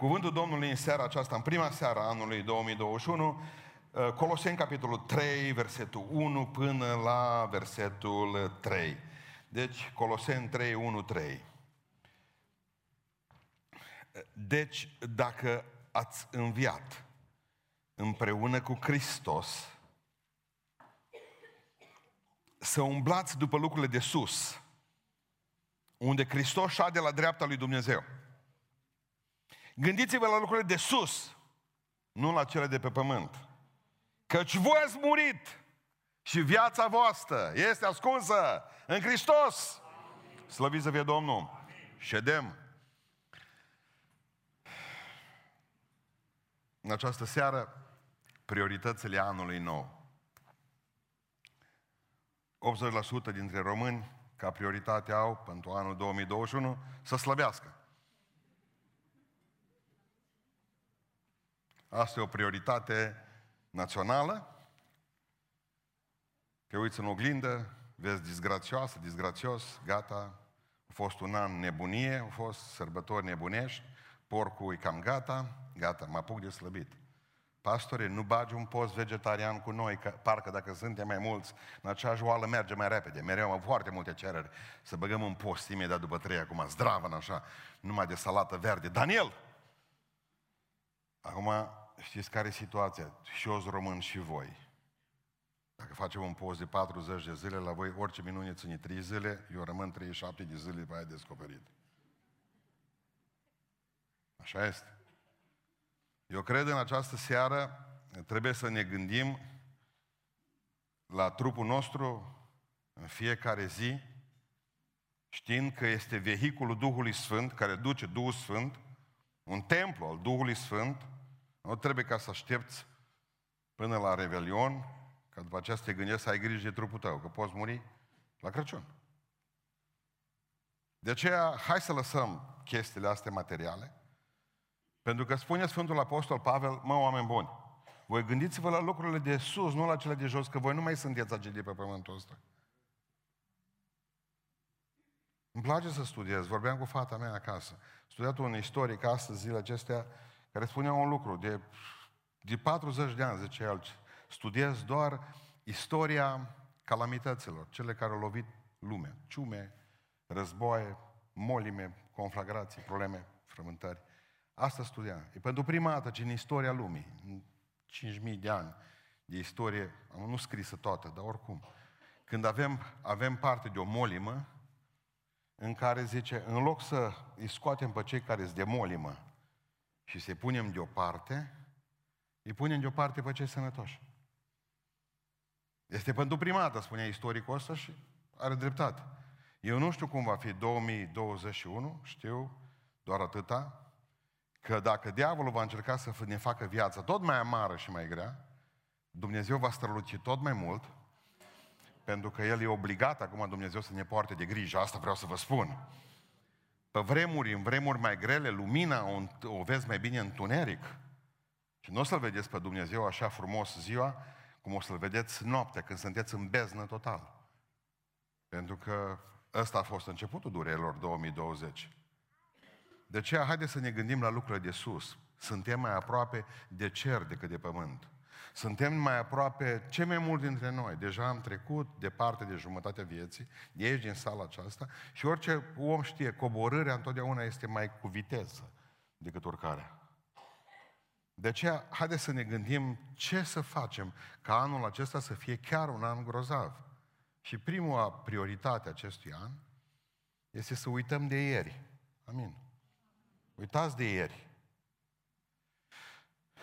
Cuvântul Domnului în seara aceasta, în prima seară a anului 2021, uh, Coloseni, capitolul 3, versetul 1 până la versetul 3. Deci, Coloseni 3, 1, 3. Deci, dacă ați înviat împreună cu Hristos, să umblați după lucrurile de sus, unde Hristos șade la dreapta lui Dumnezeu. Gândiți-vă la lucrurile de sus, nu la cele de pe pământ. Căci voi ați murit și viața voastră este ascunsă în Hristos. Slăviți să fie Domnul. Ședem. În această seară, prioritățile anului nou. 80% dintre români ca prioritate au pentru anul 2021 să slăbească. Asta e o prioritate națională. Te uiți în oglindă, vezi disgrațioasă, disgrațios, gata, a fost un an nebunie, au fost sărbători nebunești, porcul e cam gata, gata, mă apuc de slăbit. Pastore, nu bagi un post vegetarian cu noi, că parcă dacă suntem mai mulți, în acea joală merge mai repede. Mereu am foarte multe cereri să băgăm un post imediat după trei, acum zdravă, așa, numai de salată verde. Daniel! Acum, știți care e situația? Și eu român și voi. Dacă facem un post de 40 de zile, la voi orice minune ține 3 zile, eu rămân 37 de zile după aia descoperit. Așa este. Eu cred în această seară trebuie să ne gândim la trupul nostru în fiecare zi, știind că este vehiculul Duhului Sfânt care duce Duhul Sfânt, un templu al Duhului Sfânt, nu trebuie ca să aștepți până la Revelion, ca după aceea să te gândești să ai grijă de trupul tău, că poți muri la Crăciun. De aceea, hai să lăsăm chestiile astea materiale pentru că spune Sfântul Apostol Pavel, mă, oameni buni, voi gândiți-vă la lucrurile de sus, nu la cele de jos, că voi nu mai sunteți agili pe pământul ăsta. Îmi place să studiez. Vorbeam cu fata mea acasă. Studiat un istoric astăzi, zilele acestea, care spunea un lucru. De, de 40 de ani, zice el, studiez doar istoria calamităților, cele care au lovit lumea. Ciume, războaie, molime, conflagrații, probleme, frământări. Asta studia. E pentru prima dată ce în istoria lumii, în 5.000 de ani de istorie, am nu scrisă toată, dar oricum, când avem, avem parte de o molimă, în care zice, în loc să îi scoatem pe cei care sunt de molimă și să-i punem deoparte, îi punem deoparte pe cei sănătoși. Este pentru prima dată, spunea istoricul ăsta și are dreptate. Eu nu știu cum va fi 2021, știu doar atâta, că dacă diavolul va încerca să ne facă viața tot mai amară și mai grea, Dumnezeu va străluci tot mai mult, pentru că El e obligat acum Dumnezeu să ne poarte de grijă, asta vreau să vă spun. Pe vremuri, în vremuri mai grele, lumina o, o vezi mai bine în tuneric. Și nu o să-L vedeți pe Dumnezeu așa frumos ziua, cum o să-L vedeți noaptea, când sunteți în beznă total. Pentru că ăsta a fost începutul durerilor 2020. De aceea, haideți să ne gândim la lucrurile de sus. Suntem mai aproape de cer decât de pământ. Suntem mai aproape, ce mai mult dintre noi. Deja am trecut departe de jumătatea vieții, de aici din sala aceasta, și orice om știe, coborârea întotdeauna este mai cu viteză decât urcarea. De aceea, haideți să ne gândim ce să facem ca anul acesta să fie chiar un an grozav. Și prima prioritate a acestui an este să uităm de ieri. Amin. Uitați de ieri.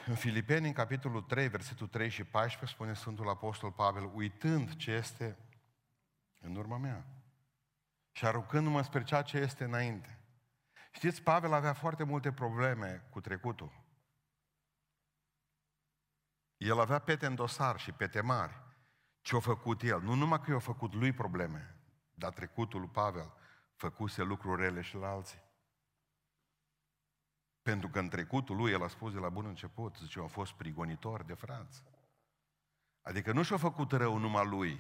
În Filipeni, în capitolul 3, versetul 3 și 14, spune Sfântul Apostol Pavel, uitând ce este în urma mea și aruncându-mă spre ceea ce este înainte. Știți, Pavel avea foarte multe probleme cu trecutul. El avea pete în dosar și pete mari. Ce-a făcut el? Nu numai că i-a făcut lui probleme, dar trecutul lui Pavel făcuse lucruri rele și la alții. Pentru că în trecutul lui, el a spus de la bun început, zice, a fost prigonitor de frață. Adică nu și-a făcut rău numai lui,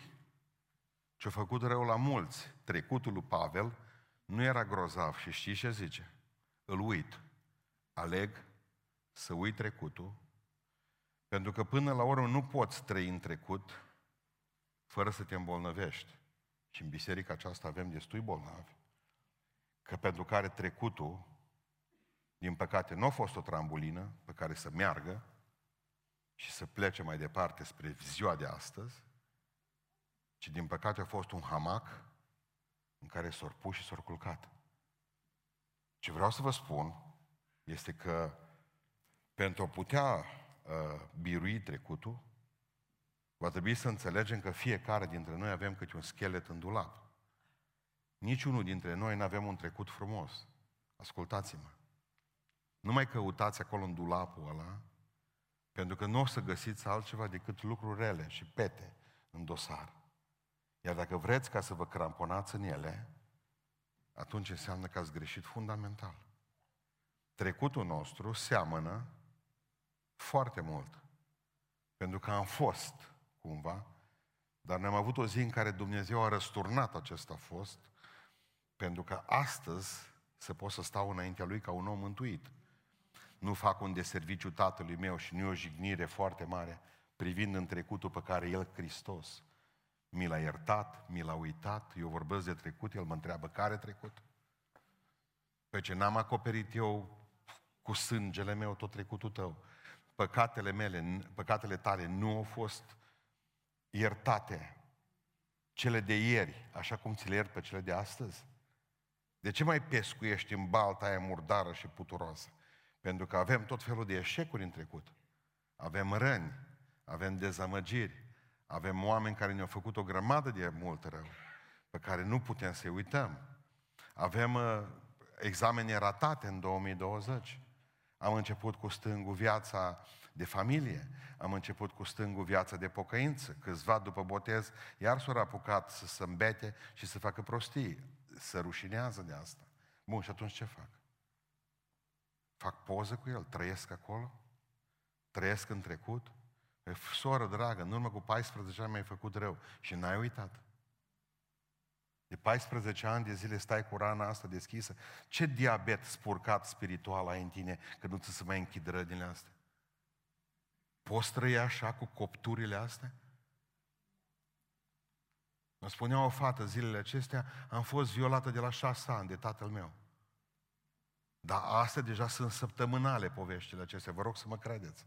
ci-a făcut rău la mulți. Trecutul lui Pavel nu era grozav și știți ce zice? Îl uit. aleg să uit trecutul, pentru că până la urmă nu poți trăi în trecut fără să te îmbolnăvești. Și în biserica aceasta avem destui bolnavi, că pentru care trecutul, din păcate, nu a fost o trambulină pe care să meargă și să plece mai departe spre ziua de astăzi, ci din păcate a fost un hamac în care s-au pus și s-au culcat. Ce vreau să vă spun este că pentru a putea uh, birui trecutul, va trebui să înțelegem că fiecare dintre noi avem câte un schelet în dulap. Niciunul dintre noi nu avem un trecut frumos. Ascultați-mă. Nu mai căutați acolo în dulapul ăla, pentru că nu o să găsiți altceva decât lucruri rele și pete în dosar. Iar dacă vreți ca să vă cramponați în ele, atunci înseamnă că ați greșit fundamental. Trecutul nostru seamănă foarte mult. Pentru că am fost, cumva, dar ne-am avut o zi în care Dumnezeu a răsturnat acest a fost, pentru că astăzi să pot să stau înaintea Lui ca un om mântuit. Nu fac un deserviciu Tatălui meu și nu e o jignire foarte mare privind în trecutul pe care El, Hristos, mi l-a iertat, mi l-a uitat, eu vorbesc de trecut, El mă întreabă care trecut? Pe ce n-am acoperit eu cu sângele meu tot trecutul tău. Păcatele mele, păcatele tale nu au fost iertate. Cele de ieri, așa cum ți le iert pe cele de astăzi? De ce mai pescuiești în balta aia murdară și puturoasă? Pentru că avem tot felul de eșecuri în trecut. Avem răni, avem dezamăgiri, avem oameni care ne-au făcut o grămadă de mult rău, pe care nu putem să-i uităm. Avem uh, examene ratate în 2020. Am început cu stângul viața de familie, am început cu stângul viața de pocăință, câțiva după botez iar s-au apucat să se îmbete și să facă prostii, să rușinează de asta. Bun, și atunci ce fac? Fac poză cu el, trăiesc acolo, trăiesc în trecut, Păi, soră dragă, în urmă cu 14 ani mi-ai făcut rău și n-ai uitat. De 14 ani de zile stai cu rana asta deschisă. Ce diabet spurcat spiritual ai în tine că nu ți se mai închid rădile astea? Poți trăi așa cu copturile astea? Mă spunea o fată zilele acestea, am fost violată de la șase ani de tatăl meu. Dar astea deja sunt săptămânale poveștile acestea, vă rog să mă credeți.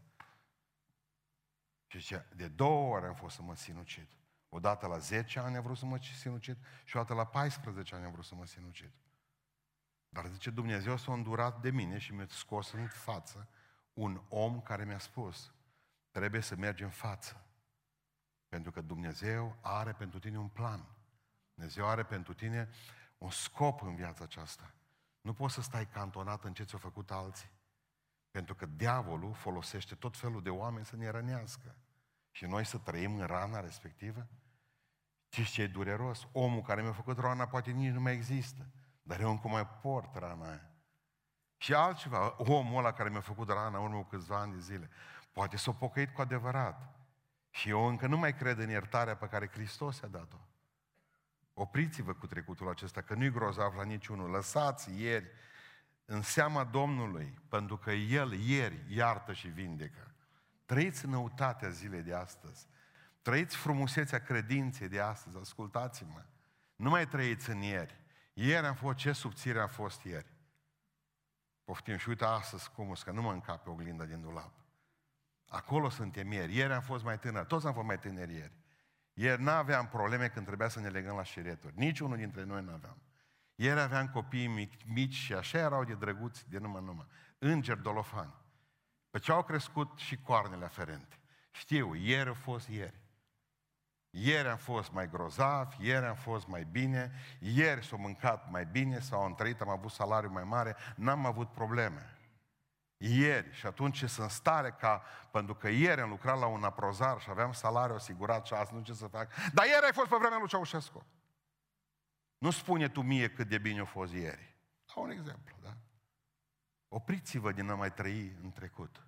Și zicea, de două ori am fost să mă sinucid. Odată la 10 ani am vrut să mă sinucid și odată la 14 ani am vrut să mă sinucid. Dar zice, Dumnezeu s-a îndurat de mine și mi-a scos în față un om care mi-a spus, trebuie să mergi în față. Pentru că Dumnezeu are pentru tine un plan. Dumnezeu are pentru tine un scop în viața aceasta. Nu poți să stai cantonat în ce ți-au făcut alții. Pentru că diavolul folosește tot felul de oameni să ne rănească. Și noi să trăim în rana respectivă? Știți ce e dureros? Omul care mi-a făcut rana poate nici nu mai există. Dar eu încă mai port rana aia. Și altceva, omul ăla care mi-a făcut rana în urmă cu câțiva ani de zile, poate s-a pocăit cu adevărat. Și eu încă nu mai cred în iertarea pe care Hristos a dat-o. Opriți-vă cu trecutul acesta, că nu-i grozav la niciunul. Lăsați ieri în seama Domnului, pentru că El ieri iartă și vindecă. Trăiți năutatea zilei de astăzi. Trăiți frumusețea credinței de astăzi. Ascultați-mă. Nu mai trăiți în ieri. Ieri am fost, ce subțire a fost ieri. Poftim și uite astăzi cum că nu mă încape oglinda din dulap. Acolo suntem ieri. Ieri am fost mai tânăr. Toți am fost mai tineri ieri. Ieri n-aveam probleme când trebuia să ne legăm la șireturi. Nici unul dintre noi n-aveam. Ieri aveam copii mici, mici și așa erau de drăguți de numai numai. Îngeri dolofani. Pe ce au crescut și coarnele aferente. Știu, ieri a fost ieri. Ieri am fost mai grozav, ieri am fost mai bine, ieri s-au mâncat mai bine, s-au întreit, am avut salariu mai mare, n-am avut probleme. Ieri, și atunci sunt stare ca, pentru că ieri am lucrat la un aprozar și aveam salariu asigurat și azi nu ce să fac. Dar ieri ai fost pe vremea lui Ceaușescu. Nu spune tu mie cât de bine a fost ieri. Ca un exemplu, da? Opriți-vă din a mai trăi în trecut.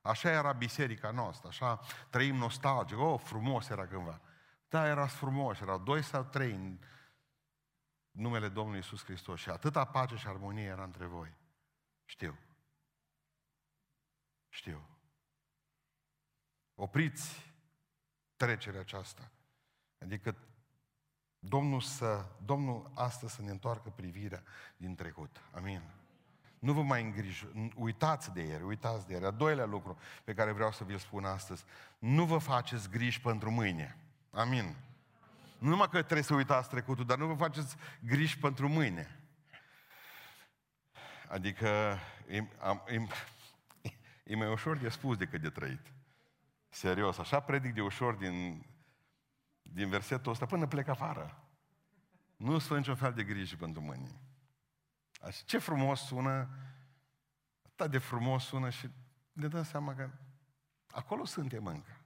Așa era biserica noastră, așa trăim nostalgic. Oh, frumos era cândva. Da, era frumos, erau doi sau trei în numele Domnului Isus Hristos și atâta pace și armonie era între voi. Știu. Știu. Opriți trecerea aceasta. Adică Domnul, să, Domnul astăzi să ne întoarcă privirea din trecut. Amin. Nu vă mai îngrijo, uitați de el, uitați de el. A doilea lucru pe care vreau să vi-l spun astăzi. Nu vă faceți griji pentru mâine. Amin. Nu numai că trebuie să uitați trecutul, dar nu vă faceți griji pentru mâine. Adică e, am, e, e mai ușor de spus decât de trăit. Serios, așa predic de ușor din, din versetul ăsta până plec afară. Nu sunt niciun fel de grijă pentru mâine. Așa, ce frumos sună, atât de frumos sună și ne dăm seama că acolo suntem încă.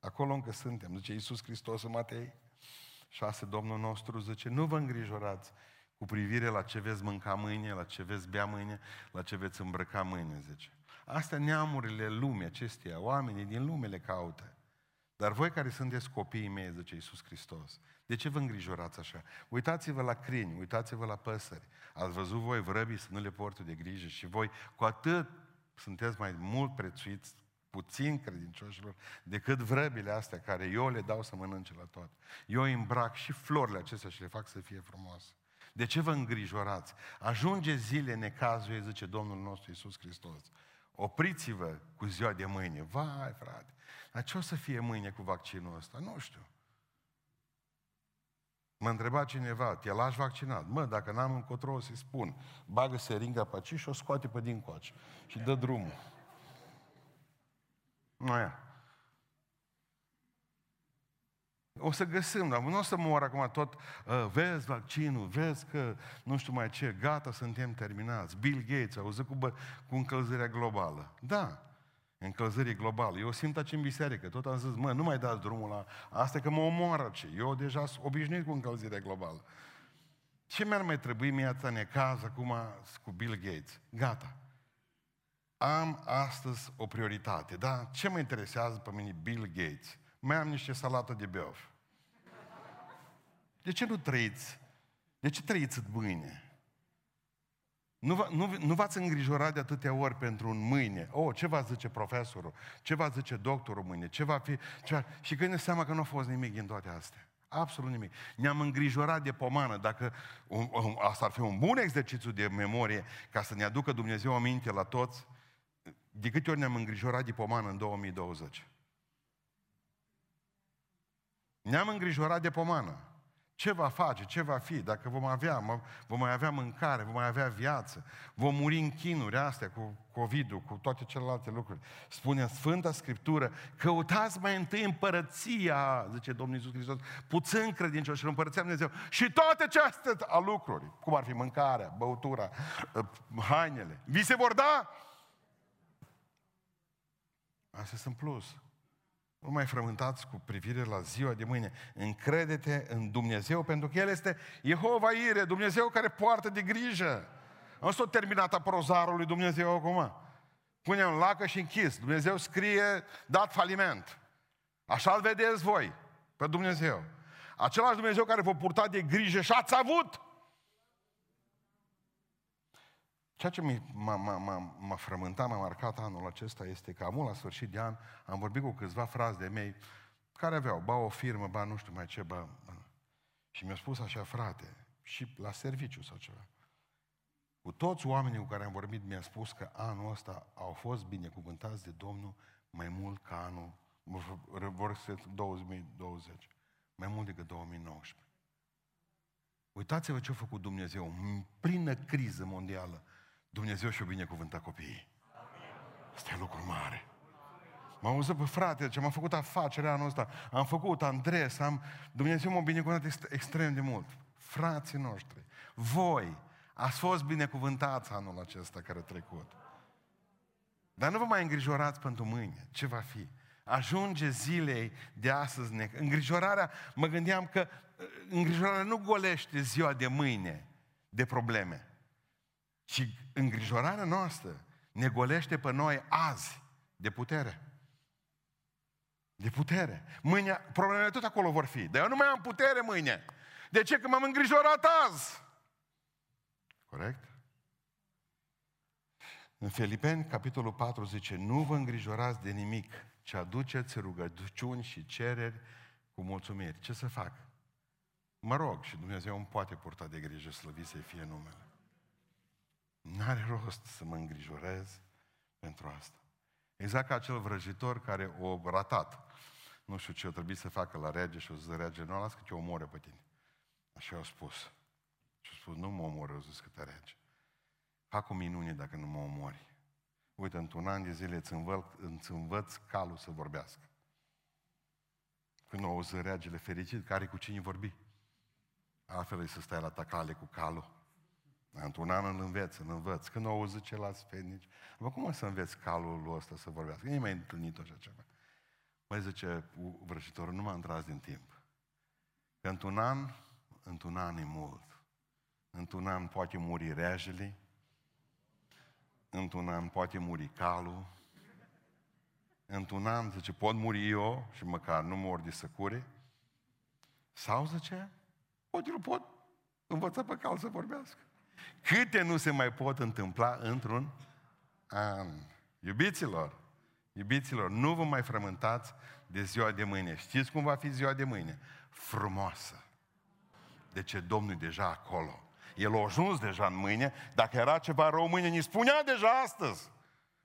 Acolo încă suntem. Zice Iisus Hristos în Matei 6, Domnul nostru zice, nu vă îngrijorați cu privire la ce veți mânca mâine, la ce veți bea mâine, la ce veți îmbrăca mâine, zice. Astea neamurile lumii acestea, oamenii din lume le caută. Dar voi care sunteți copiii mei, zice Iisus Hristos, de ce vă îngrijorați așa? Uitați-vă la crini, uitați-vă la păsări. Ați văzut voi vrăbii să nu le portă de grijă și voi cu atât sunteți mai mult prețuiți, puțin credincioșilor, decât vrăbile astea care eu le dau să mănânce la tot. Eu îi îmbrac și florile acestea și le fac să fie frumoase. De ce vă îngrijorați? Ajunge zile necazuie, zice Domnul nostru Iisus Hristos. Opriți-vă cu ziua de mâine. Vai, frate, dar ce o să fie mâine cu vaccinul ăsta? Nu știu. Mă întreba cineva, te lași vaccinat? Mă, dacă n-am încotro, o să-i spun. Bagă seringa pe aici și o scoate pe din coace. Și dă drumul. Nu aia. O să găsim, dar nu o să mor acum tot, uh, vezi vaccinul, vezi că nu știu mai ce, gata, suntem terminați. Bill Gates, auzit cu, bă, cu încălzirea globală. Da, încălzirii globale. Eu simt aici în biserică, tot am zis, mă, nu mai dați drumul la asta că mă omoară ce. Eu deja sunt obișnuit cu încălzirea globală. Ce mi-ar mai trebui mie atâta necaz acum cu Bill Gates? Gata. Am astăzi o prioritate, da? Ce mă interesează pe mine Bill Gates? Mai am niște salată de beof. De ce nu trăiți? De ce trăiți mâine? Nu, v- nu, nu v-ați îngrijorat de atâtea ori pentru un mâine. Oh, ce va zice profesorul? Ce va zice doctorul mâine? Ce va fi... Ce va... Și când ne seama că nu a fost nimic din toate astea. Absolut nimic. Ne-am îngrijorat de pomană. Dacă un, un, asta ar fi un bun exercițiu de memorie ca să ne aducă Dumnezeu aminte la toți, de câte ori ne-am îngrijorat de pomană în 2020? Ne-am îngrijorat de pomană. Ce va face, ce va fi, dacă vom avea, vom mai avea mâncare, vom mai avea viață, vom muri în chinuri astea cu COVID-ul, cu toate celelalte lucruri. Spune Sfânta Scriptură, căutați mai întâi împărăția, zice Domnul Iisus Hristos, puțin credincioși în împărăția Dumnezeu și toate aceste lucruri, cum ar fi mâncarea, băutura, hainele, vi se vor da? Astea sunt plus. Nu mai frământați cu privire la ziua de mâine. Încredete în Dumnezeu, pentru că El este Jehova Ire, Dumnezeu care poartă de grijă. Nu s-a terminat a prozarului Dumnezeu acum. Pune un lacă și închis. Dumnezeu scrie, dat faliment. Așa-l vedeți voi, pe Dumnezeu. Același Dumnezeu care vă purta de grijă și ați avut Ceea ce m-a, m-a, m-a, m-a frământat, m-a marcat anul acesta este că amul la sfârșit de an am vorbit cu câțiva frați de mei care aveau, ba o firmă, ba nu știu mai ce, ba... Și mi-a spus așa, frate, și la serviciu sau ceva. Cu toți oamenii cu care am vorbit mi-a spus că anul ăsta au fost binecuvântați de Domnul mai mult ca anul, vor să 2020, mai mult decât 2019. Uitați-vă ce a făcut Dumnezeu în plină criză mondială Dumnezeu și-o binecuvântat copiii. Asta e lucru mare. M-am auzit pe frate, ce m-am făcut afacerea anul ăsta, am făcut Andres, am... Dumnezeu m-a binecuvântat extrem de mult. Frații noștri, voi ați fost binecuvântați anul acesta care a trecut. Dar nu vă mai îngrijorați pentru mâine. Ce va fi? Ajunge zilei de astăzi. Ne... Îngrijorarea, mă gândeam că îngrijorarea nu golește ziua de mâine de probleme. Și îngrijorarea noastră ne golește pe noi azi de putere. De putere. Mâine, problemele tot acolo vor fi. Dar eu nu mai am putere mâine. De ce? Că m-am îngrijorat azi. Corect? În Filipeni, capitolul 4, zice, nu vă îngrijorați de nimic, ci aduceți rugăciuni și cereri cu mulțumiri. Ce să fac? Mă rog și Dumnezeu îmi poate purta de grijă, slăvit să fie numele. N-are rost să mă îngrijorez pentru asta. Exact ca acel vrăjitor care o ratat. Nu știu ce o trebuie să facă la rege și o să rege, nu las că te omoră pe tine. Așa au spus. Și au spus, nu mă omoră, o zis că te rege. Fac o minune dacă nu mă omori. Uite, într-un an de zile îți învăț, îți învăț calul să vorbească. Când o auzi regele fericit, care cu cine vorbi? Altfel e să stai la tacale cu calul. Într-un an îl înveți, îl învăț. Când o auzi celălalt fenici, bă, cum o să înveți calul ăsta să vorbească? Nu mai întâlnit așa ceva. Mai zice vrăjitorul, nu m-am tras din timp. Că într-un an, într-un an e mult. Într-un an poate muri regele, într-un an poate muri calul, într-un an, zice, pot muri eu și măcar nu mor de săcure, sau, zice, pot, eu pot învăța pe cal să vorbească. Câte nu se mai pot întâmpla într-un an. Iubiților, iubiților, nu vă mai frământați de ziua de mâine. Știți cum va fi ziua de mâine? Frumoasă. De ce Domnul e deja acolo. El a ajuns deja în mâine. Dacă era ceva rău mâine, ni spunea deja astăzi.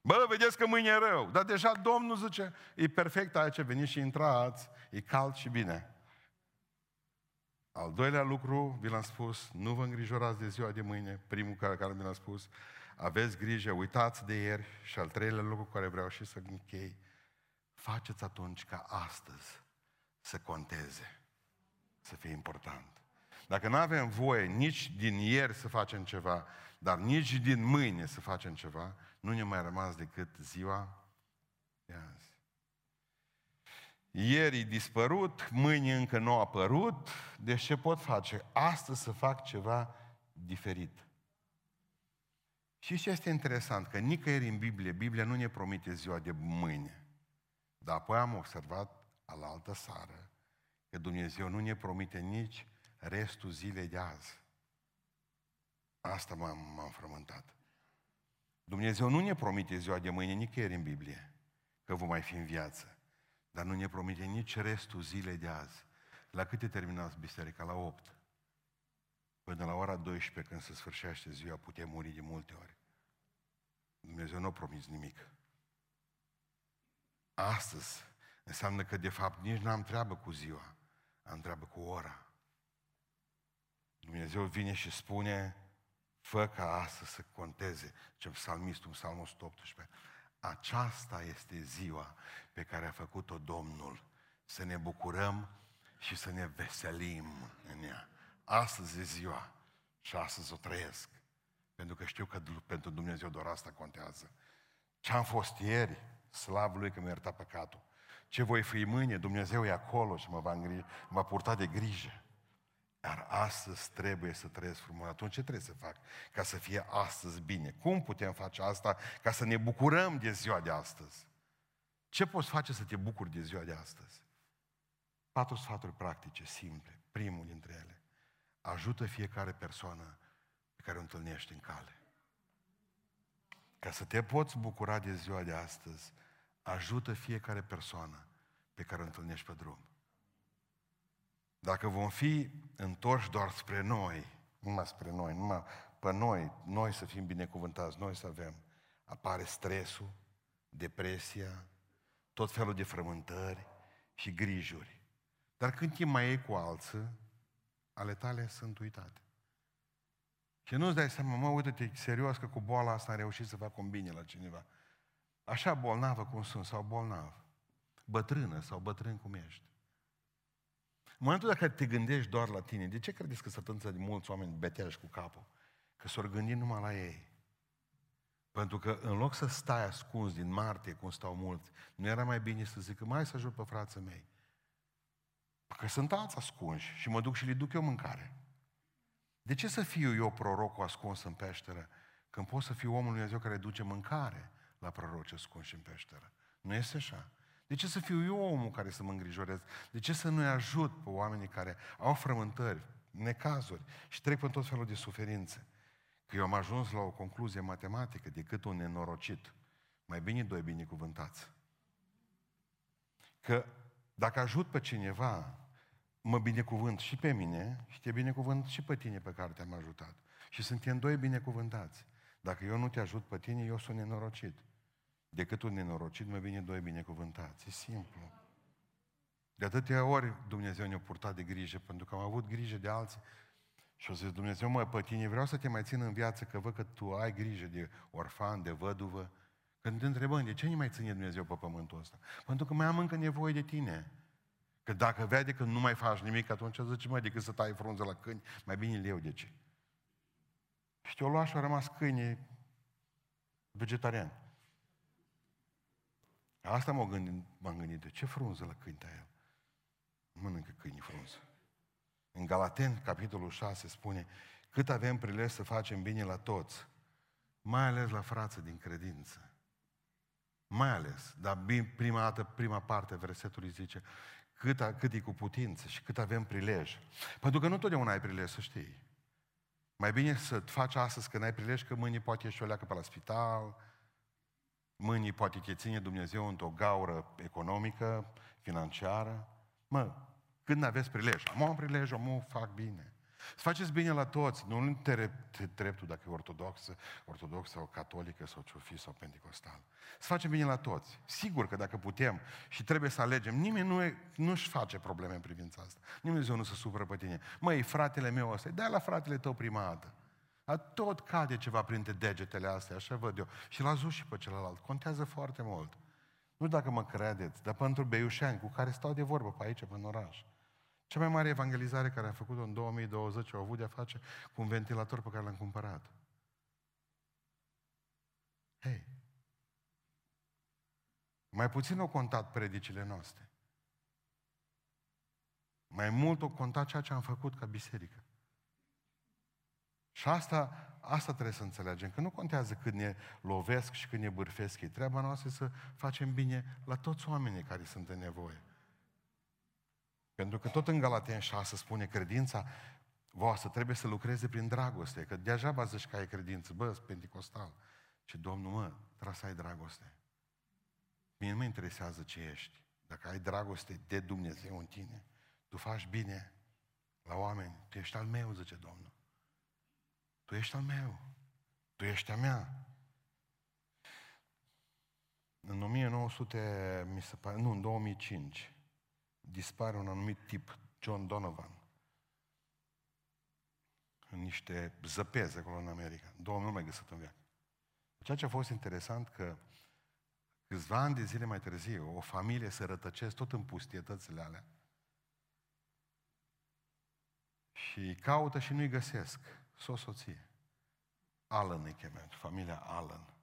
Bă, vedeți că mâine e rău. Dar deja Domnul zice, e perfect aici, veniți și intrați, e cald și bine. Al doilea lucru, vi l-am spus, nu vă îngrijorați de ziua de mâine, primul care, care mi l-am spus, aveți grijă, uitați de ieri și al treilea lucru care vreau și să închei, faceți atunci ca astăzi să conteze, să fie important. Dacă nu avem voie nici din ieri să facem ceva, dar nici din mâine să facem ceva, nu ne mai rămas decât ziua de azi. Ieri e dispărut, mâine încă nu a apărut, deci ce pot face? Astăzi să fac ceva diferit. Și ce este interesant? Că nicăieri în Biblie, Biblia nu ne promite ziua de mâine. Dar apoi am observat la altă sară că Dumnezeu nu ne promite nici restul zilei de azi. Asta m-am, m-am frământat. Dumnezeu nu ne promite ziua de mâine nicăieri în Biblie că vom mai fi în viață. Dar nu ne promite nici restul zilei de azi. La câte terminați biserica? La 8. Până la ora 12, când se sfârșește ziua, putem muri de multe ori. Dumnezeu nu a promis nimic. Astăzi înseamnă că, de fapt, nici n-am treabă cu ziua, am treabă cu ora. Dumnezeu vine și spune, fă ca astăzi să conteze, ce psalmistul, psalmul 118. Aceasta este ziua pe care a făcut-o Domnul. Să ne bucurăm și să ne veselim în ea. Astăzi e ziua și astăzi o trăiesc. Pentru că știu că pentru Dumnezeu doar asta contează. Ce am fost ieri, slavă Lui că mi-a iertat păcatul. Ce voi fi mâine, Dumnezeu e acolo și mă va, îngri- mă va purta de grijă. Dar astăzi trebuie să trăiesc frumos. Atunci ce trebuie să fac ca să fie astăzi bine? Cum putem face asta ca să ne bucurăm de ziua de astăzi? Ce poți face să te bucuri de ziua de astăzi? Patru sfaturi practice, simple. Primul dintre ele. Ajută fiecare persoană pe care o întâlnești în cale. Ca să te poți bucura de ziua de astăzi, ajută fiecare persoană pe care o întâlnești pe drum. Dacă vom fi întorși doar spre noi, numai spre noi, numai pe noi, noi să fim binecuvântați, noi să avem, apare stresul, depresia, tot felul de frământări și grijuri. Dar când timp mai e cu alții, ale tale sunt uitate. Și nu-ți dai seama, mă, uite-te, serios că cu boala asta am reușit să fac un bine la cineva. Așa bolnavă cum sunt, sau bolnav. Bătrână sau bătrân cum ești. În momentul în care te gândești doar la tine, de ce credeți că sunt atâția de mulți oameni beteași cu capul? Că s-au gândit numai la ei. Pentru că în loc să stai ascuns din martie, cum stau mulți, nu era mai bine să zică, mai să ajut pe frații mei. Că sunt alți ascunși și mă duc și le duc eu mâncare. De ce să fiu eu prorocul ascuns în peșteră, când pot să fiu omul lui Dumnezeu care duce mâncare la proroci ascunși în peșteră? Nu este așa. De ce să fiu eu omul care să mă îngrijorez? De ce să nu-i ajut pe oamenii care au frământări, necazuri și trec pe tot felul de suferințe? că eu am ajuns la o concluzie matematică decât un nenorocit. Mai bine doi binecuvântați. Că dacă ajut pe cineva, mă binecuvânt și pe mine și te binecuvânt și pe tine pe care te-am ajutat. Și suntem doi binecuvântați. Dacă eu nu te ajut pe tine, eu sunt nenorocit. Decât un nenorocit, mă bine doi binecuvântați. E simplu. De atâtea ori Dumnezeu ne-a purtat de grijă, pentru că am avut grijă de alții. Și o zis, Dumnezeu, mă, pe tine vreau să te mai țin în viață, că văd că tu ai grijă de orfan, de văduvă. Când te întrebăm, de ce nu mai ține Dumnezeu pe pământul ăsta? Pentru că mai am încă nevoie de tine. Că dacă vede că nu mai faci nimic, atunci zice, mai decât să tai frunze la câini, mai bine le iau de ce. Și te-o lua și a rămas câini vegetarian. Asta m-am gândit, m-am gândit, de ce frunză la câini el? Mănâncă câini frunză. În Galaten, capitolul 6, spune, cât avem prilej să facem bine la toți, mai ales la frață din credință. Mai ales, dar prima dată, prima parte a versetului zice, cât, a, cât e cu putință și cât avem prilej. Pentru că nu totdeauna ai prilej, să știi. Mai bine să faci astăzi că n-ai prilej, că mâine poate ești o leacă pe la spital, mâine poate te ține Dumnezeu într-o gaură economică, financiară. Mă, când aveți prilej, am un prilej, am fac bine. Să faceți bine la toți, nu te dreptul dacă e ortodoxă, ortodoxă sau catolică sau ce fi sau pentecostal. Să facem bine la toți. Sigur că dacă putem și trebuie să alegem, nimeni nu e, nu-și face probleme în privința asta. Nimeni nu se supără pe tine. Măi, fratele meu ăsta, dai la fratele tău prima dată. A tot cade ceva printre degetele astea, așa văd eu. Și l-a zis și pe celălalt. Contează foarte mult. Nu dacă mă credeți, dar pentru beiușani cu care stau de vorbă pe aici, pe în oraș. Cea mai mare evangelizare care am făcut-o în 2020 au avut de-a face cu un ventilator pe care l-am cumpărat. Hei, mai puțin au contat predicile noastre. Mai mult au contat ceea ce am făcut ca biserică. Și asta, asta trebuie să înțelegem, că nu contează cât ne lovesc și cât ne bârfesc ei. Treaba noastră e să facem bine la toți oamenii care sunt în nevoie. Pentru că tot în Galaten 6 spune credința voastră trebuie să lucreze prin dragoste, că deja zici că ai credință, bă, pentecostal. Și Domnul, mă, trebuie să ai dragoste. Mie nu mă interesează ce ești. Dacă ai dragoste de Dumnezeu în tine, tu faci bine la oameni, tu ești al meu, zice Domnul. Tu ești al meu. Tu ești a mea. În 1900, mi se pare, nu, în 2005, dispare un anumit tip, John Donovan, în niște zăpezi acolo în America. Două nu mai găsit în viață. Ceea ce a fost interesant că câțiva ani de zile mai târziu, o familie se rătăcesc tot în pustietățile alea și caută și nu-i găsesc. S-o soție. Alan îi cheamă, familia Alan.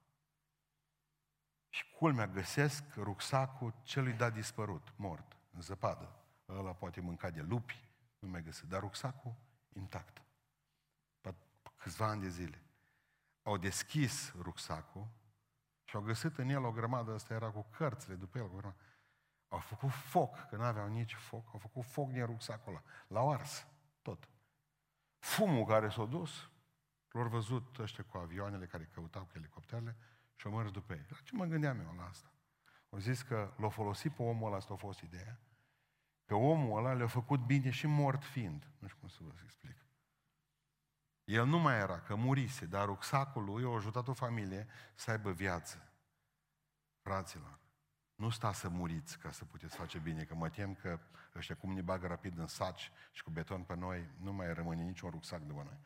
Și culmea, găsesc rucsacul celui dat dispărut, mort în zăpadă. Ăla poate mânca de lupi, nu mai găsit. Dar rucsacul intact. Pe câțiva ani de zile. Au deschis rucsacul și au găsit în el o grămadă, asta era cu cărțile după el. Au făcut foc, că nu aveau nici foc, au făcut foc din rucsacul ăla. L-au ars, tot. Fumul care s-a dus, l-au văzut ăștia cu avioanele care căutau cu elicopterele și au mers după ei. La ce mă gândeam eu la asta? Au zis că l-a folosit pe omul ăla, asta a fost ideea, că omul ăla le-a făcut bine și mort fiind. Nu știu cum să vă explic. El nu mai era, că murise, dar rucsacul lui a ajutat o familie să aibă viață. Fraților, nu sta să muriți ca să puteți face bine, că mă tem că ăștia cum ne bagă rapid în saci și cu beton pe noi, nu mai rămâne niciun rucsac de noi.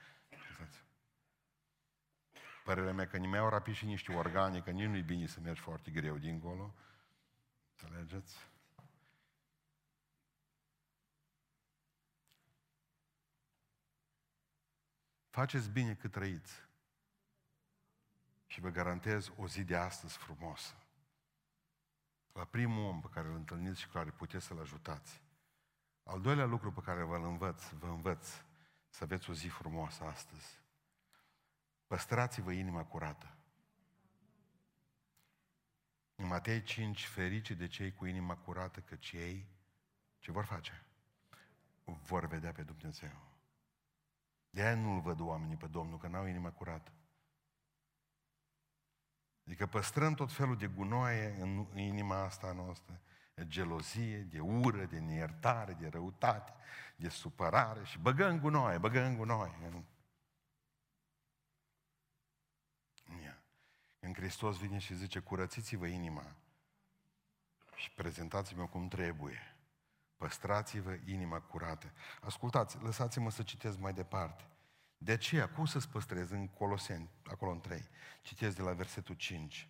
Părerea mea că nimeni au rapid și niște organe, că nici nu-i bine să mergi foarte greu dincolo, Înțelegeți? Faceți bine cât trăiți. Și vă garantez o zi de astăzi frumoasă. La primul om pe care îl întâlniți și care puteți să-l ajutați. Al doilea lucru pe care vă învăț, vă învăț să aveți o zi frumoasă astăzi. Păstrați-vă inima curată. În Matei 5, ferice de cei cu inima curată, că cei ce vor face? Vor vedea pe Dumnezeu. De aia nu-L văd oamenii pe Domnul, că n-au inima curată. Adică păstrăm tot felul de gunoaie în, în inima asta noastră, de gelozie, de ură, de neiertare, de răutate, de supărare și băgăm gunoaie, băgăm gunoaie. În, în Hristos vine și zice, curățiți-vă inima și prezentați-mă cum trebuie. Păstrați-vă inima curată. Ascultați, lăsați-mă să citesc mai departe. De aceea, cum să-ți păstrezi în Coloseni, acolo în 3? Citesc de la versetul 5.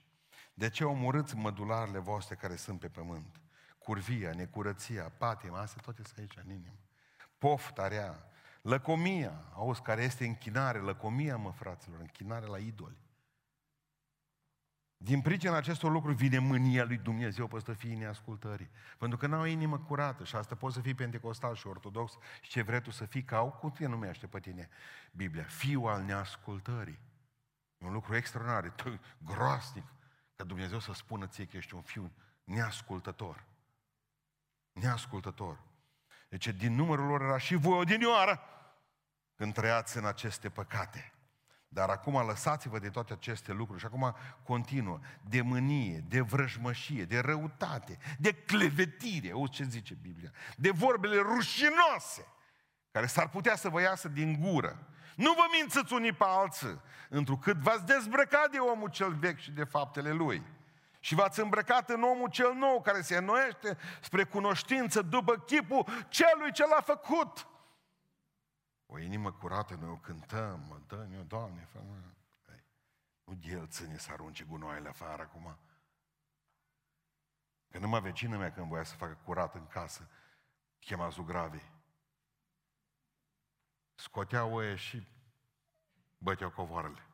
De ce omorâți mădularele voastre care sunt pe pământ? Curvia, necurăția, patima, astea toate sunt aici în inimă. Poftarea, lăcomia, auzi, care este închinare, lăcomia, mă, fraților, închinare la idoli. Din pricina acestor lucruri vine mânia lui Dumnezeu peste fiii neascultării. Pentru că n-au inimă curată și asta poți să fii pentecostal și ortodox și ce vrei tu să fii ca cum te numește pe tine Biblia? Fiul al neascultării. E un lucru extraordinar, groasnic, ca Dumnezeu să spună ție că ești un fiu neascultător. Neascultător. Deci din numărul lor era și voi odinioară când trăiați în aceste păcate. Dar acum lăsați-vă de toate aceste lucruri și acum continuă. De mânie, de vrăjmășie, de răutate, de clevetire. Auzi ce zice Biblia? De vorbele rușinoase care s-ar putea să vă iasă din gură. Nu vă mințăți unii pe alții, întrucât v-ați dezbrăcat de omul cel vechi și de faptele lui. Și v-ați îmbrăcat în omul cel nou care se înnoiește spre cunoștință după chipul celui ce l-a făcut. O inimă curată, noi o cântăm, mă dă o Doamne, fă Nu de el ține să arunce gunoaiele afară acum. Că numai vecină mea când voia să facă curat în casă, chema zugravi. Scotea oie și băteau covoarele.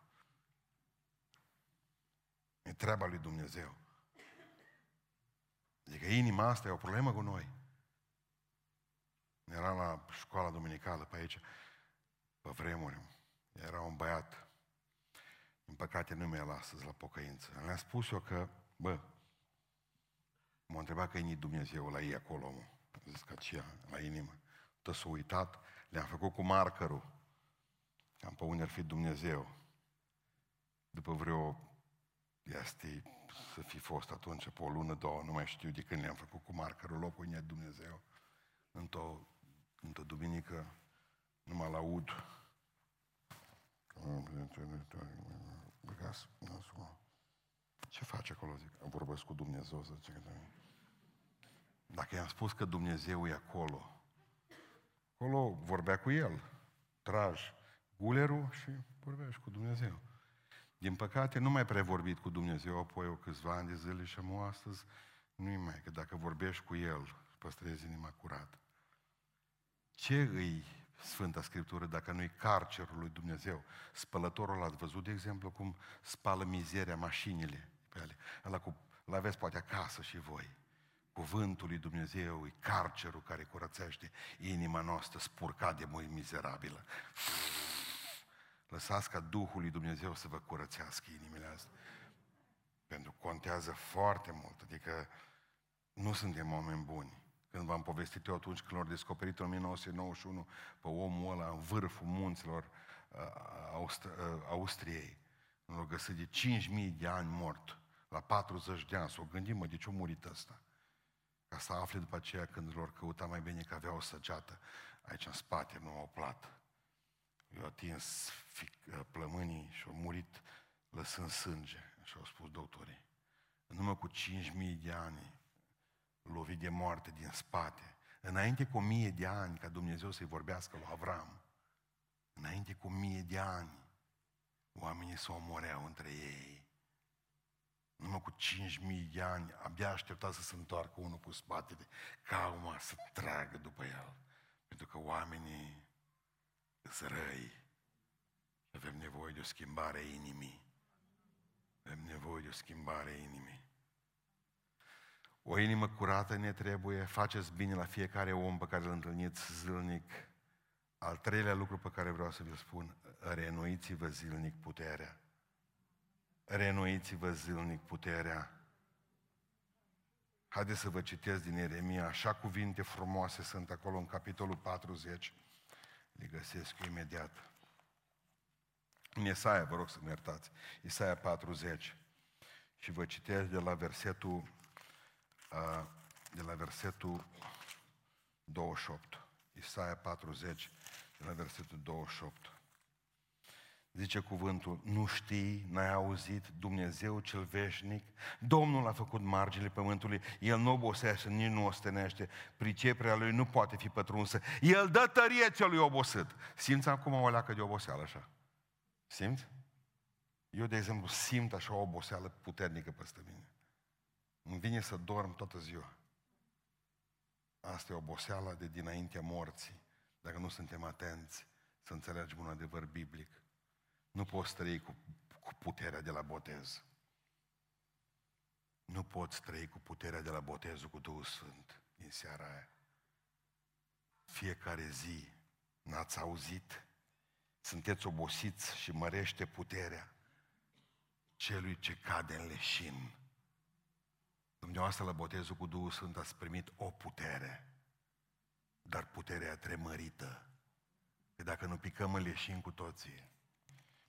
E treaba lui Dumnezeu. Adică inima asta e o problemă cu noi. Era la școala dominicală pe aici pe vremuri, era un băiat, în păcate nu mi-a astăzi la pocăință. Le-am spus eu că, bă, m-a întrebat că e Dumnezeu la ei acolo, mă. Zis că ce la inimă. Tot s-a uitat, le-am făcut cu markerul. Am pe unde ar fi Dumnezeu. După vreo, este să fi fost atunci, pe o lună, două, nu mai știu de când le-am făcut cu markerul locul unde e Dumnezeu. Într-o, într-o duminică nu mă laud. Ce face acolo? Zic, vorbesc cu Dumnezeu, zice. Dacă i-am spus că Dumnezeu e acolo, acolo vorbea cu el. Traj gulerul și vorbești cu Dumnezeu. Din păcate, nu mai prea vorbit cu Dumnezeu apoi o câțiva ani de zile și am astăzi nu-i mai, că dacă vorbești cu El, păstrezi inima curată. Ce îi Sfânta Scriptură dacă nu-i carcerul lui Dumnezeu. Spălătorul ați văzut, de exemplu, cum spală mizeria mașinile pe ale. Ăla cu, l-aveți poate acasă și voi. Cuvântul lui Dumnezeu e carcerul care curățește inima noastră spurcat de mâini mizerabilă. Lăsați ca Duhul lui Dumnezeu să vă curățească inimile astea. Pentru că contează foarte mult. Adică nu suntem oameni buni. Când v-am povestit eu atunci când l-au descoperit în 1991 pe omul ăla în vârful munților uh, Aust- uh, Austriei. L-au găsit de 5.000 de ani mort. La 40 de ani. S-o gândim, mă, de ce a murit ăsta? Ca să afle după aceea când lor căuta mai bine că avea o săgeată aici în spate, nu au plat. Eu atins fic, plămânii și au murit lăsând sânge, așa au spus doctorii. În urmă cu 5.000 de ani lovit de moarte din spate, înainte cu o mie de ani ca Dumnezeu să-i vorbească lui Avram, înainte cu o mie de ani, oamenii se omoreau între ei. Numai cu cinci mii de ani, abia aștepta să se întoarcă unul cu spatele, ca acum să tragă după el. Pentru că oamenii sunt răi. Avem nevoie de o schimbare a inimii. Avem nevoie de o schimbare a inimii. O inimă curată ne trebuie, faceți bine la fiecare om pe care îl întâlniți zilnic. Al treilea lucru pe care vreau să vi-l spun, renuiți-vă zilnic puterea. Renuiți-vă zilnic puterea. Haideți să vă citesc din Eremia, așa cuvinte frumoase sunt acolo în capitolul 40. Le găsesc imediat. În Isaia, vă rog să-mi iertați, Isaia 40. Și vă citesc de la versetul, de la versetul 28. Isaia 40, de la versetul 28. Zice cuvântul, nu știi, n-ai auzit, Dumnezeu cel veșnic, Domnul a făcut marginile pământului, El nu obosește, nici nu ostenește, priceperea Lui nu poate fi pătrunsă, El dă tărie celui obosit. Simți acum o leacă de oboseală așa? Simți? Eu, de exemplu, simt așa o oboseală puternică peste mine. Îmi vine să dorm toată ziua. Asta e oboseala de dinaintea morții, dacă nu suntem atenți să înțelegem un adevăr biblic. Nu poți trăi cu, cu puterea de la botez. Nu poți trăi cu puterea de la botezul cu Duhul Sfânt din seara aia. Fiecare zi n-ați auzit, sunteți obosiți și mărește puterea celui ce cade în leșin. Dumneavoastră la botezul cu Duhul Sfânt ați primit o putere, dar puterea tremărită. Că dacă nu picăm în leșin cu toții,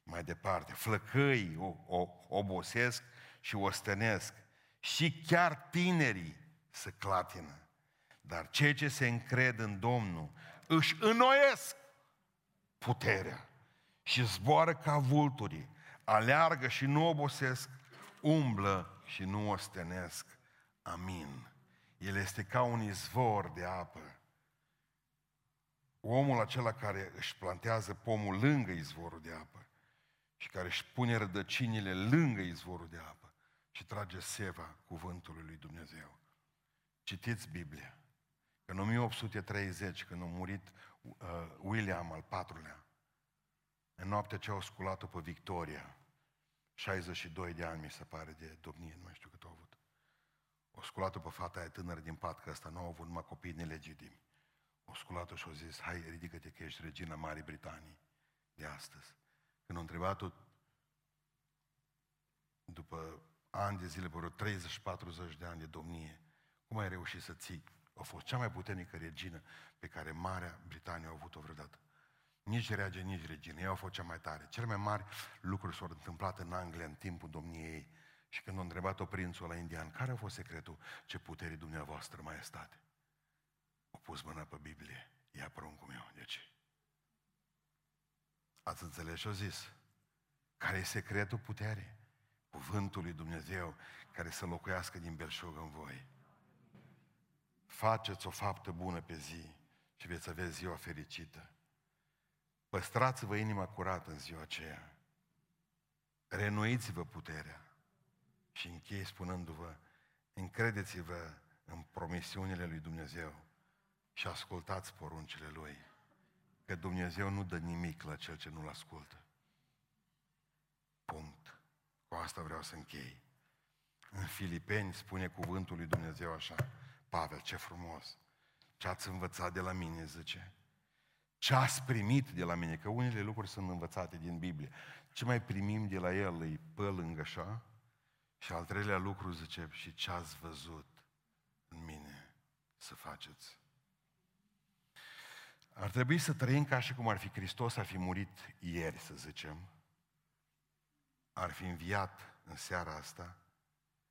mai departe, flăcăi o, o, obosesc și ostenesc și chiar tinerii să clatină. Dar cei ce se încred în Domnul își înnoiesc puterea și zboară ca vulturii, aleargă și nu obosesc, umblă și nu ostenesc. Amin. El este ca un izvor de apă. Omul acela care își plantează pomul lângă izvorul de apă și care își pune rădăcinile lângă izvorul de apă și trage seva cuvântului lui Dumnezeu. Citiți Biblia. În 1830, când a murit uh, William al patrulea, în noaptea ce au sculat-o pe Victoria, 62 de ani mi se pare de domnie, nu mai știu cât au avut. O sculat-o pe fata aia tânără din pat, că ăsta nu au avut numai copii nelegitimi. O sculat-o și au zis, hai, ridică-te că ești regina Marii Britanii de astăzi. Când au întrebat-o, după ani de zile, vreo 30-40 de ani de domnie, cum ai reușit să ții? A fost cea mai puternică regină pe care Marea Britanie a avut-o vreodată. Nici rege, nici regină. Ea a fost cea mai tare. Cele mai mari lucruri s-au întâmplat în Anglia în timpul domniei ei. Și când a întrebat-o prințul la indian, care a fost secretul ce puterii dumneavoastră, maestate? A pus mâna pe Biblie. Ia pruncul meu. Deci, ați înțeles și-o zis. Care e secretul puterii? Cuvântul lui Dumnezeu care să locuiască din belșug în voi. Faceți o faptă bună pe zi și veți avea ziua fericită. Păstrați-vă inima curată în ziua aceea. Renuiți-vă puterea. Și închei spunându-vă, încredeți-vă în promisiunile lui Dumnezeu și ascultați poruncile Lui. Că Dumnezeu nu dă nimic la cel ce nu-L ascultă. Punct. Cu asta vreau să închei. În Filipeni spune cuvântul lui Dumnezeu așa, Pavel, ce frumos, ce ați învățat de la mine, zice, ce ați primit de la mine, că unele lucruri sunt învățate din Biblie. Ce mai primim de la El e pe lângă așa? Și al treilea lucru zice, și ce ați văzut în mine să faceți. Ar trebui să trăim ca și cum ar fi Hristos ar fi murit ieri, să zicem. Ar fi înviat în seara asta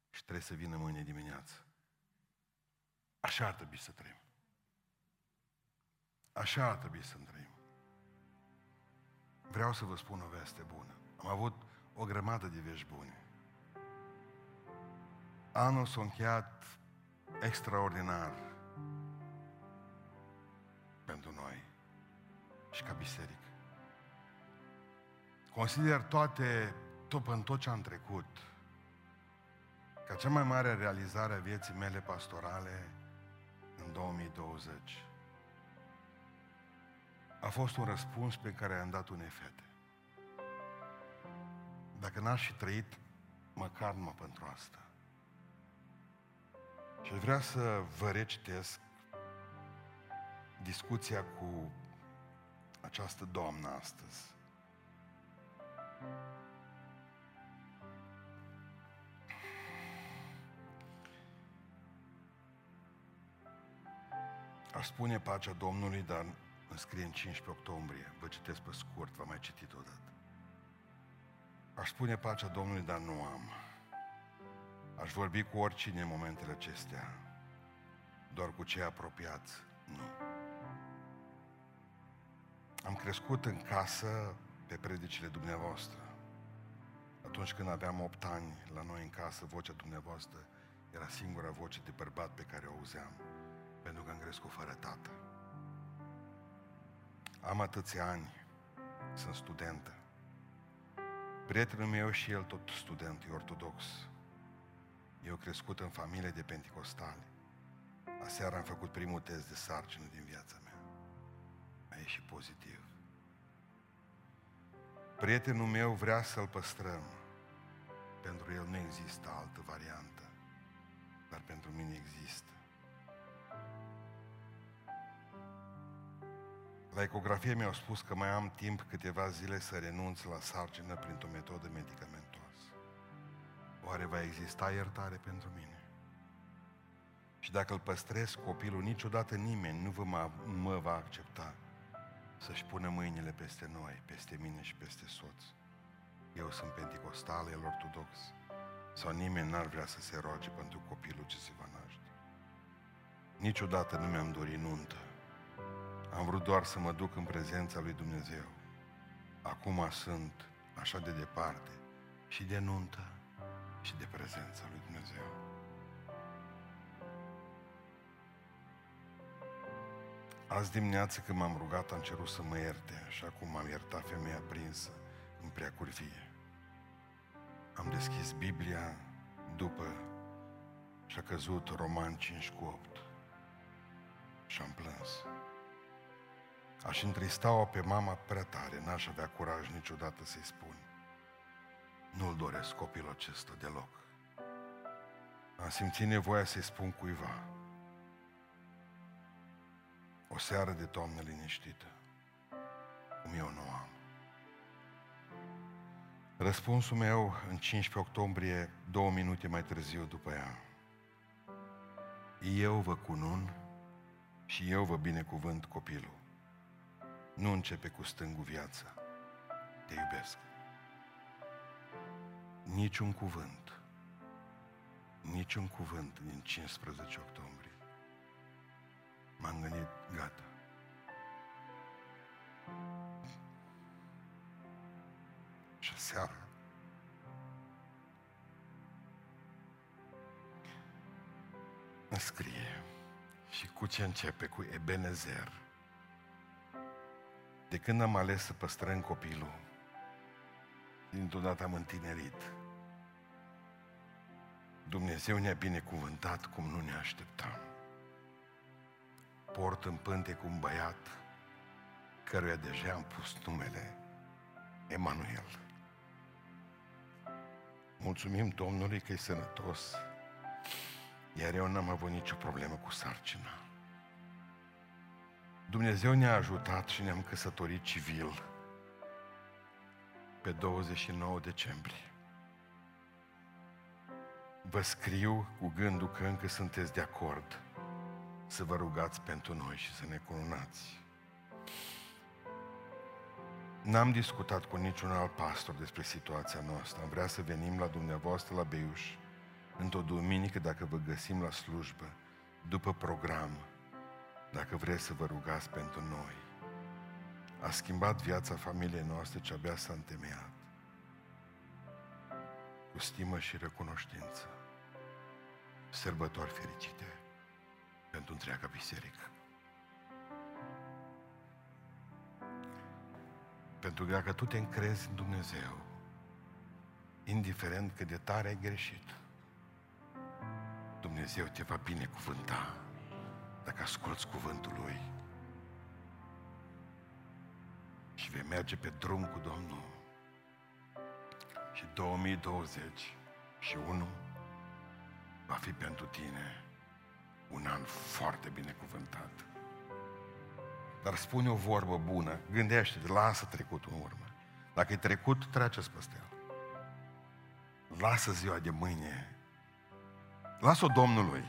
și trebuie să vină mâine dimineață. Așa ar trebui să trăim. Așa ar trebui să trăim. Vreau să vă spun o veste bună. Am avut o grămadă de vești bune. Anul s-a încheiat extraordinar pentru noi și ca biserică. Consider toate, tot în tot ce am trecut, ca cea mai mare realizare a vieții mele pastorale în 2020 a fost un răspuns pe care am dat unei fete. Dacă n-aș fi trăit, măcar numai pentru asta. Și vrea să vă recitesc discuția cu această doamnă astăzi. Aș spune pacea Domnului, dar îmi scrie în 15 octombrie. Vă citesc pe scurt, v-am mai citit odată. Aș spune pacea Domnului, dar nu am. Aș vorbi cu oricine în momentele acestea, doar cu cei apropiați, nu. Am crescut în casă pe predicile dumneavoastră. Atunci când aveam 8 ani, la noi în casă, vocea dumneavoastră era singura voce de bărbat pe care o auzeam, pentru că am crescut fără tată. Am atâția ani, sunt studentă. Prietenul meu și el tot student, e ortodox. Eu crescut în familie de penticostale. Aseară am făcut primul test de sarcină din viața mea. A ieșit pozitiv. Prietenul meu vrea să-l păstrăm. Pentru el nu există altă variantă, dar pentru mine există. La ecografie mi-au spus că mai am timp câteva zile să renunț la sarcină printr-o metodă medicamentoasă. Oare va exista iertare pentru mine? Și dacă îl păstrez copilul, niciodată nimeni nu vă mă, mă va accepta să-și pună mâinile peste noi, peste mine și peste soț. Eu sunt penticostal, el ortodox. Sau nimeni n-ar vrea să se roage pentru copilul ce se va naște. Niciodată nu mi-am dorit nuntă. Am vrut doar să mă duc în prezența lui Dumnezeu. Acum sunt așa de departe și de nuntă și de prezența lui Dumnezeu. Azi dimineață când m-am rugat, am cerut să mă ierte, așa cum m-am iertat femeia prinsă în prea curvie. Am deschis Biblia după și a căzut Roman 5 cu 8 și am plâns. Aș întrista-o pe mama prea tare, n-aș avea curaj niciodată să-i spun. Nu-l doresc copilul acesta deloc. Am simțit nevoia să-i spun cuiva. O seară de toamnă liniștită, cum eu nu am. Răspunsul meu în 15 octombrie, două minute mai târziu după ea. Eu vă cunun și eu vă binecuvânt copilul. Nu începe cu stângul viața. Te iubesc. Niciun cuvânt. Niciun cuvânt din 15 octombrie. M-am gândit, gata. Și seara scrie și cu ce începe? Cu Ebenezer. De când am ales să păstrăm copilul, dintr-o dată am întinerit. Dumnezeu ne-a binecuvântat cum nu ne așteptam. Port în pânte cu un băiat căruia deja am pus numele Emanuel. Mulțumim Domnului că e sănătos, iar eu n-am avut nicio problemă cu sarcina. Dumnezeu ne-a ajutat și ne-am căsătorit civil pe 29 decembrie. Vă scriu cu gândul că încă sunteți de acord să vă rugați pentru noi și să ne cununați. N-am discutat cu niciun alt pastor despre situația noastră. Am vrea să venim la dumneavoastră la Beiuș într-o duminică dacă vă găsim la slujbă, după program, dacă vreți să vă rugați pentru noi. A schimbat viața familiei noastre ce abia s-a întemeiat. Cu stimă și recunoștință. Sărbători fericite pentru întreaga biserică. Pentru că dacă tu te încrezi în Dumnezeu, indiferent cât de tare ai greșit, Dumnezeu te va binecuvânta dacă asculți cuvântul Lui și vei merge pe drum cu Domnul și 2020 și unul va fi pentru tine un an foarte binecuvântat. Dar spune o vorbă bună, gândește-te, lasă trecutul în urmă. Dacă e trecut, treceți peste el. Lasă ziua de mâine. Lasă-o Domnului.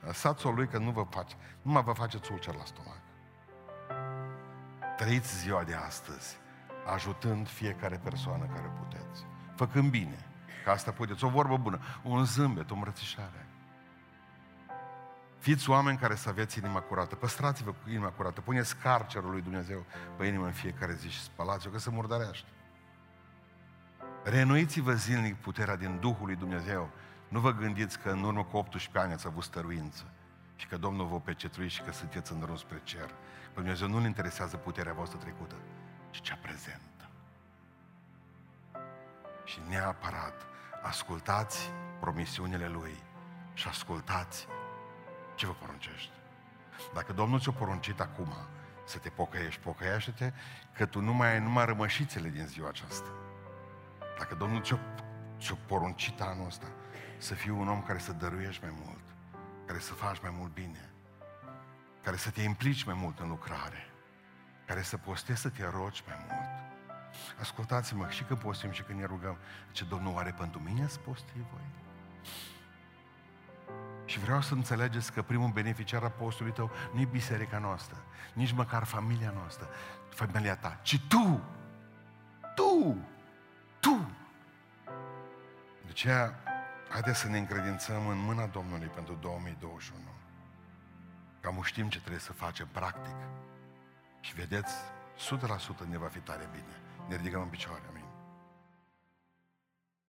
Lăsați-o lui că nu vă face, nu mai vă faceți ulcer la stomac. Trăiți ziua de astăzi. ajutând fiecare persoană care puteți. Făcând bine, că asta puteți. O vorbă bună, un zâmbet, o îmbrățișare. Fiți oameni care să aveți inima curată. Păstrați-vă cu inima curată. Puneți carcerul lui Dumnezeu pe inimă în fiecare zi și spălați-o, că se murdărește. Renuiți-vă zilnic puterea din Duhul lui Dumnezeu. Nu vă gândiți că în urmă cu 18 ani ați avut stăruință și că Domnul vă pecetrui și că sunteți în drum spre cer. Pe Dumnezeu nu-L interesează puterea voastră trecută, ci cea prezentă. Și neapărat ascultați promisiunile Lui și ascultați ce vă poruncește. Dacă Domnul ți-a poruncit acum să te pocăiești, pocăiește-te că tu nu mai ai numai rămășițele din ziua aceasta. Dacă Domnul ți-a, ți poruncit anul ăsta să fii un om care să dăruiești mai mult, care să faci mai mult bine, care să te implici mai mult în lucrare, care să postezi să te rogi mai mult. Ascultați-mă, și când postim și când ne rugăm, ce Domnul are pentru mine să posti voi? Și vreau să înțelegeți că primul beneficiar a postului tău nu e biserica noastră, nici măcar familia noastră, familia ta, ci tu! Tu! Tu! De aceea, haideți să ne încredințăm în mâna Domnului pentru 2021. Cam știm ce trebuie să facem practic. Și vedeți, 100% ne va fi tare bine. Ne ridicăm în picioare, amin.